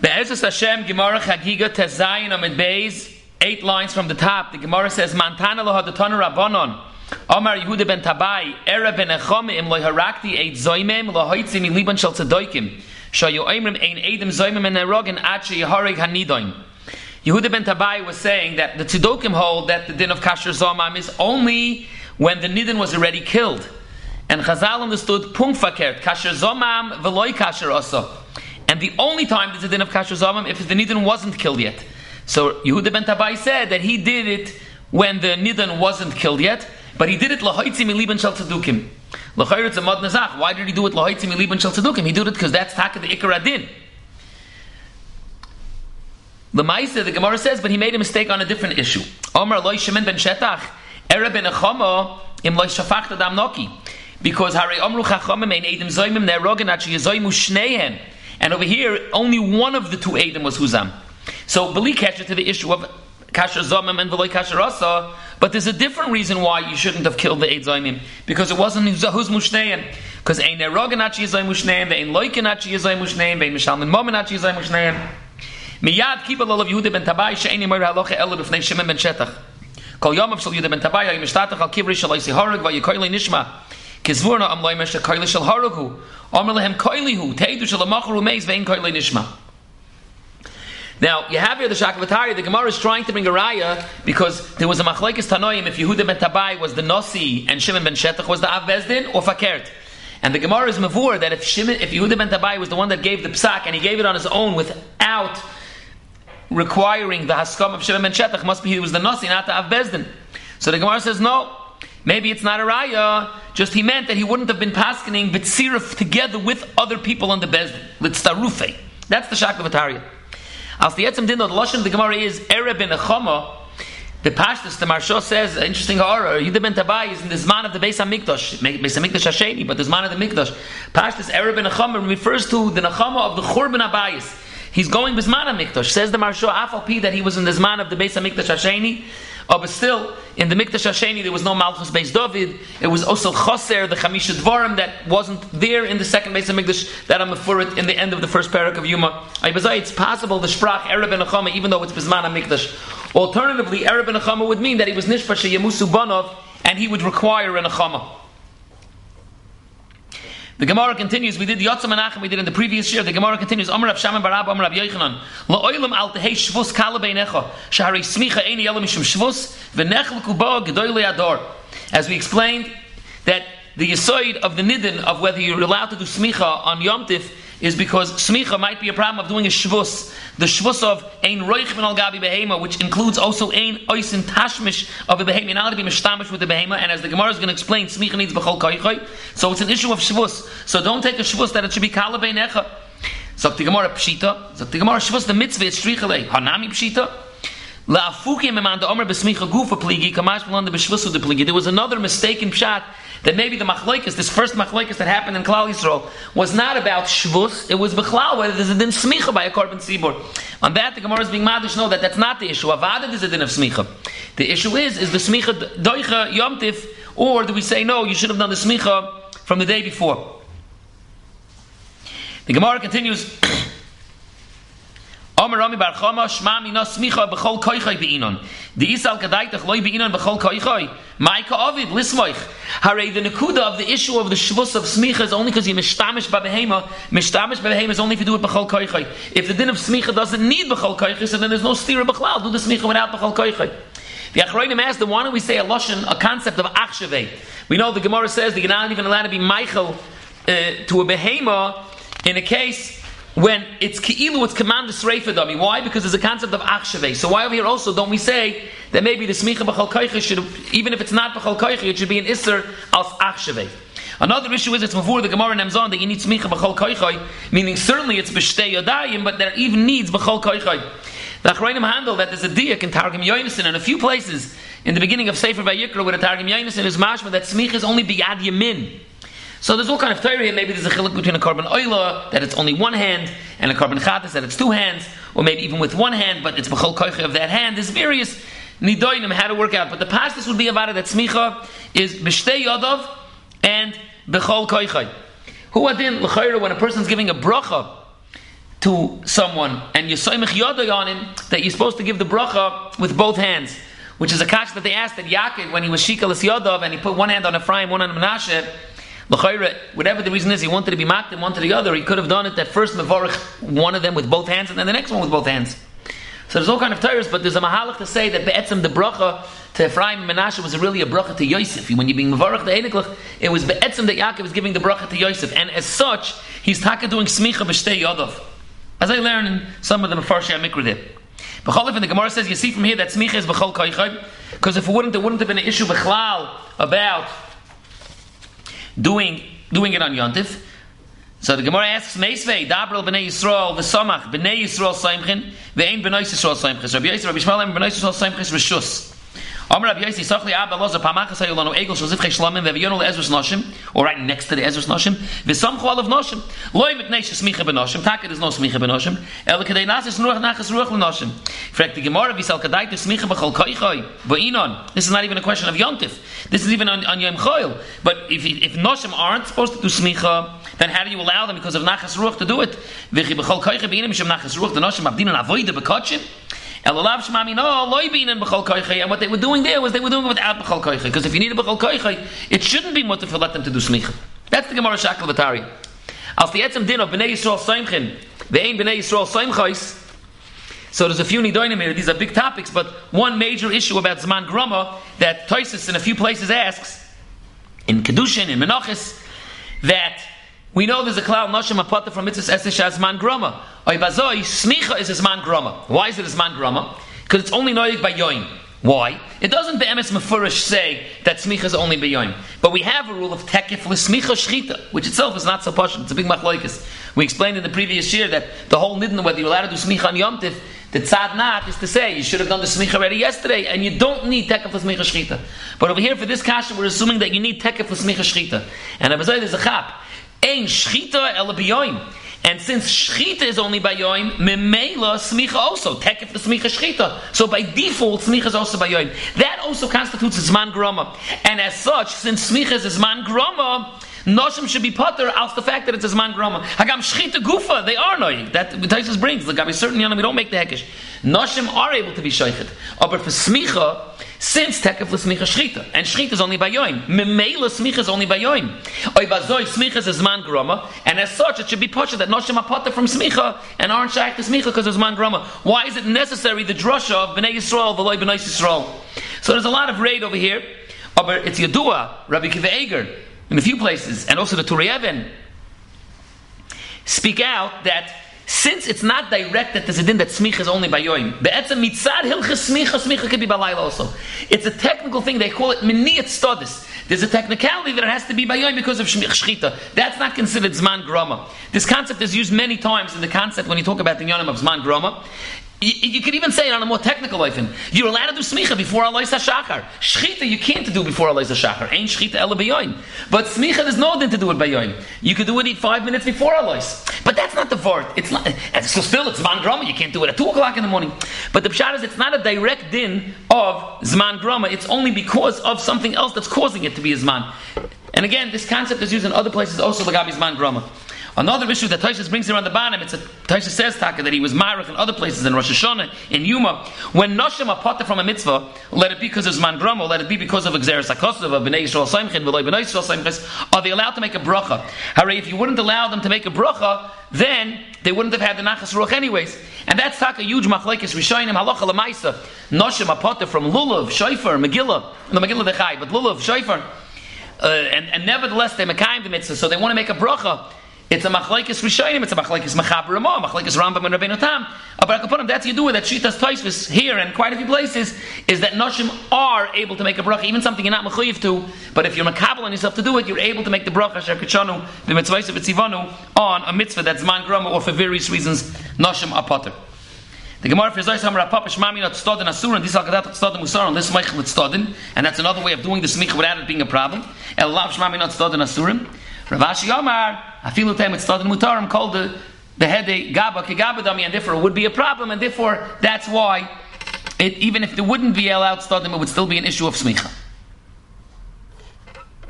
Be'ezus Hashem, Gemara Chagiga Tezayin Amid Beis, eight lines from the top. The Gemara says, Mantana lo hadatanu rabbanon. Omar Yehuda ben Tabai, Ere ben Echomim lo harakti eight zoimim lo hoitzim liban shel tzedoikim. Shayu oimrim ein edim zoimim en erogin ad sheyaharig hanidoim. Yehuda ben Tabai was saying that the tzedokim hold that the din of kasher zomam is only when the nidin was already killed. And Chazal understood punk fakert, kasher zomam veloy kasher also. The only time there's a din of kasher zomam if the nidin wasn't killed yet. So Yehuda ben Tabai said that he did it when the nidin wasn't killed yet, but he did it lahoitzi miliban shel tzedukim. It's a mod nazach. Why did he do it lahoitzi miliban shel tzedukim? He did it because that's taka the ikar adin. The Maisa, the Gemara says, but he made a mistake on a different issue. Omar loy shemen ben shetach, ere ben echama, im loy shafach adam noki. Because hari omru chachamim ein edim zoimim ne'erogen at sheyezoimu shneihem. And over here, only one of the two edim was huzam. So, beli catcher to the issue of kasher zomim and veloy kasher asa, but there's a different reason why you shouldn't have killed the eid zoimim, because it wasn't huz mushneim. Because ein erogen at sheyezoimu shneihem, ve'ein loiken at sheyezoimu shneihem, ve'ein mishalmin momen at sheyezoimu shneihem. Miyad kiba lolav Yehuda ben Tabai she'eni moir halacha elu b'fnei Shimon ben Shetach. Kol yom shel Yehuda ben Tabai mishtatach al kivri shel oisi harug v'yikoyle nishma. Kizvurna am loimer she koyle shel harug hu. Omer lehem koyle. Teidu meiz ve'in nishma. Now, you have here the Shakavatari, the Gemara is trying to bring a raya because there was a machlekes tanoim if Yehuda ben Tabai was the Nasi and Shimon ben Shetach was the Av Bezdin or Fakert. And the Gemara is mavur that if Shimon, if Yehuda ben Tabai was the one that gave the psak and he gave it on his own without requiring the haskam of Shimon ben Shetach, must be he was the Nasi, not the Av Bezdin. So the Gemara says no. Maybe it's not a raya. Just he meant that he wouldn't have been paskening b'tzirif together with other people on the bezdin. Litztarufe. That's the shakavatariya. As the etzem din the lashon of the Gemara is ere ben echama. The Pashtus, the Maharsha says, interesting horror. Yehuda ben Tabai is in the Zman of the Beis Hamikdash, Beis Hamikdash Hasheni, but the Zman of the Mikdash. Pashtus, ere ben echama refers to the Nechama of the Churban Abayis. He's going Bisman HaMikdash. Says the Maharsha Afal that he was in the Zman of the Beis Hamikdash Hasheni. Oh, but still, in the Mikdash Hasheni, there was no Malchus Beis David. It was also Choser, the Chamisha Dvarim, that wasn't there in the second Beis Hamikdash, that I'm for it in the end of the first parak of Yuma. It's possible the Sprach Erev and Achama, even though it's Bisman Mikdash. Alternatively, Erev and Achama would mean that he was Nishpa Yemusu Banov, and he would require an Achama. The Gemara continues. We did the Yotzam Menachem. We did in the previous year. The Gemara continues. Amar Rav Shaman Barab Rav al tehei shvus kala. Shahari smicha eini shvus v'nechel kubo. As we explained, that the yisoid of the nidin of whether you're allowed to do smicha on Yom Tif is because smicha might be a problem of doing a shvus. The shvus of ein roich min al gabi behema, which includes also ein oisin tashmish of a behema. You're not to be mishtamish with the behema. And as the Gemara is going to explain, smicha needs b'chol koichoi. So it's an issue of shvus. So don't take a shvus that it should be kala beinecha. Sagt die Gemara pshita. Sagt die Gemara shvus the mitzvah is strichele. Hanami pshita. The. There was another mistake in pshat that maybe the machlokes, this first machlokes that happened in Klal Yisrael, was not about shvus. It was b'chlal whether there's a din smicha by a korban tzibur. On that, the Gemara is being madish. No, that that's not the issue. Avada is a din of smicha. The issue is is the smicha doicha yomtiv, or do we say no? You should have done the smicha from the day before. The Gemara continues. Omer Rami Bar Chama Shma Mina Smicha B'chol Koichai Be'inon. The Isal Kadaitach Loi Be'inon B'chol Koichai. Maika Ovid Lismoich. Hare the Nakuda of the issue of the Shvus of Smicha is only because you Mishtamish B'Behema. Mishtamish B'Behema is only if you do it B'chol Koichai. If the din of Smicha doesn't need B'chol Koichai, so then there's no stira B'chlal. Do the Smicha without B'chol Koichai. The Achroinim asked why don't we say a Lashon, a concept of Achshaveh? We know the Gemara says that you're not even allowed to be Michael uh, to a Behema in a case when it's ki'ilu, it's commanded sreifa dummy. Why? Because there's a concept of achshaveh. So why over here also don't we say that maybe the smicha b'chal should, even if it's not b'chal it should be an isser als achshaveh. Another issue is it's before the Gemara Nemzon that you need smicha b'chal koicha, meaning certainly it's b'shtei yadayim, but there even needs b'chal koicha. The Achrayim handle that there's a diak in Targum Yonason in a few places in the beginning of Sefer Vayikra where the Targum Yonason is mashma that smicha is only biyad yamin. So there's all kind of theory. Maybe there's a chiluk between a korban oila that it's only one hand and a korban chatas that it's two hands, or maybe even with one hand, but it's b'chol koicha of that hand. There's various nidoinim how to work out. But the pastis would be about it that smicha is b'shtei yodov and b'chol koicha. Who adin l'chayra when a person's giving a bracha to someone and you soymich yoday on him, that you're supposed to give the bracha with both hands. Which is a kash that they asked that Yaakov when he was shikal yodov and he put one hand on Ephraim, one on Menashe. Whatever the reason is, he wanted to be mocked and to the other. He could have done it that first mevorich one of them with both hands and then the next one with both hands. So there's all kind of tires, but there's a mahalach to say that be'etzim the bracha to Ephraim and Menashe was really a bracha to Yosef. When you're being mevarach the Einiklach, it was be'etzim that Yaakov was giving the bracha to Yosef, and as such, he's taka doing smicha b'shtei yodov. As I learn in some of the Mefarshei Mikra there. B'cholif, and the Gemara says, you see from here that smicha is b'chol koichai, because if it wouldn't, there wouldn't have been an issue b'chlal about doing, doing it on Yontif. So the Gemara asks, Meisvei, Dabril b'nei Yisrael, v'samach, b'nei Yisrael saimchin, v'ein b'nei Yisrael saimchis. Rabbi Yisrael, Rabbi Shmuel, b'nei Yisrael saimchis, v'shus. Amr Rabbi Yossi, Sachli Abba Loza Pamachas Hayolanu Egel Shazif Shlamim Vevionul Ezrus Noshim, or right next to the Ezrus Noshim, V'sam Chol of Noshim, Loi Mitneish Smicha Benoshim, Taka there's no Smicha Benoshim, El Kadei Nasis Nuach Nachas Ruach Lenoshim. Frek the Gemara, Visal Kadai to Smicha B'chol Koichoi, V'inon. This is not even a question of Yontif. This is even on, on Yom Choil. But if, if Noshim aren't supposed to do Smicha, then how do you allow them because of Nachas Ruach to do it? V'inim Misham Nachas Ruach, the Noshim B'kotchim, Oh, and what they were doing there was they were doing it without b'chol koiche. Because if you need a b'chol koiche, it shouldn't be mutter for let them to do smicha. That's the Gemara Shakel Vatari. Als the etzem din of b'nei Yisrael soimchin, ve'ein b'nei Yisrael soimchais, so there's a few nidoinim here. These are big topics, but one major issue about Zman Grama that Toisus in a few places asks, in Kedushin, in Menachis, that we know there's a cloud Noshim Apata from Mitzvah Esesha Zman Grama. Oibazoi, Smicha is a man Grama. Why is it a man Grama? Because it's only noyig by Yoim. Why? It doesn't Be'emes Mefurish say that Smicha is only by Yoim. But we have a rule of Tekif Smicha Shchita, which itself is not so posh. It's a big machloikis. We explained in the previous year that the whole Nidna, whether you're allowed to do Smicha on Yom Tif, the tzad not is to say you should have done the smicha already yesterday, and you don't need tekef smicha shchita. But over here for this kasha, we're assuming that you need tekef smicha shchita. And Abazai, there's a chap. Ein shchita el biyoim. And since shchita is only by yoim, memela smicha also. Tekef the smicha shchita. So by default, smicha is also by yoim. That also constitutes zman groma. And as such, since smicha is zman groma, Noshim should be putter out the fact that it's a zman groma. Hagam shchita gufa, they are noying. That Taisus brings. The Gabi certain yanim, we don't make the hekish. Noshim are able to be shaychet. But for smicha, since tekef l'smicha shchita, and shchita is only by yoim. Memela smicha is only by yoim. Oy bazoi smicha is a zman groma, and as such it should be pushed that noshim putter from smicha and aren't shaykh to smicha because it's zman groma. Why is it necessary the drasha of bnei Yisrael v'loy bnei Yisrael? So there's a lot of raid over here. But it's Yadua, Rabbi Akiva Eiger, in a few places, and also the Turei speak out that since it's not direct that there's a din that smicha is only by yoim, be'etzem mitzad hilchas smicha, smicha could be by also. It's a technical thing, they call it miniyat stodis. There's a technicality that it has to be by yoim because of shchita. That's not considered zman groma. This concept is used many times in the concept when you talk about the yonim of zman groma. You, you, could even say it on a more technical life. You're allowed to do smicha before Allah Shachar. Shchita you can't do before Allah Shachar. Ain't shchita ela. But smicha there's no din to do it bayoin. You could do it five minutes before Allah. But that's not the vort. It's not. So still it's zman grama. You can't do it at two o'clock in the morning. But the pshat is it's not a direct din of zman grama. It's only because of something else that's causing it to be zman. And again, this concept is used in other places also. Lagabi zman grama. Another issue that Taishas brings here on the bottom, it's a Taishas says Taka that he was Marach in other places in Rosh Hashanah, in Yuma. When Noshim are from a mitzvah, let it be because of Zman Gramo, let it be because of Exeris HaKosov, of B'nai Yisrael Saimchin, B'nai Yisrael Saimchis, are they allowed to make a bracha? Hooray, if you wouldn't allow them to make a bracha, then they wouldn't have had the Nachas Ruach anyways. And that's Taka huge machlekes Rishonim Halacha Lamaisa. Noshim potter from Lulav, Shofar, Megillah, no Megillah Dechai, but Lulav, Shofar. Uh, and, and nevertheless, they Mekayim the mitzvah, so they want to make a bracha. It's a machlekes rishonim. It's a machlekes mechaber ramah, machlekes Rambam and Rabbeinu Tam. But Akaponim, that's you do with that shitas taisvis here and quite a few places is that noshim are able to make a bracha, even something you're not mechuyev to. But if you're makabel on yourself to do it, you're able to make the bracha asher kachanu the mitzvahs of etzivanu on a mitzvah that's man grama or for various reasons noshim are potter. The Gemara for Zoyis Hamar Papa Shmami not stodin asur and this algadat stodin musar on this meichel stodin and that's another way of doing the smicha without it being a problem. El lav Shmami not stodin asurim. Ravashi Omar, Afilu Tem Tzadin Mutarim called the the head Gaba Kegabadami, and therefore would be a problem, and therefore that's why it, even if there wouldn't be allowed Stadim, it would still be an issue of Smicha.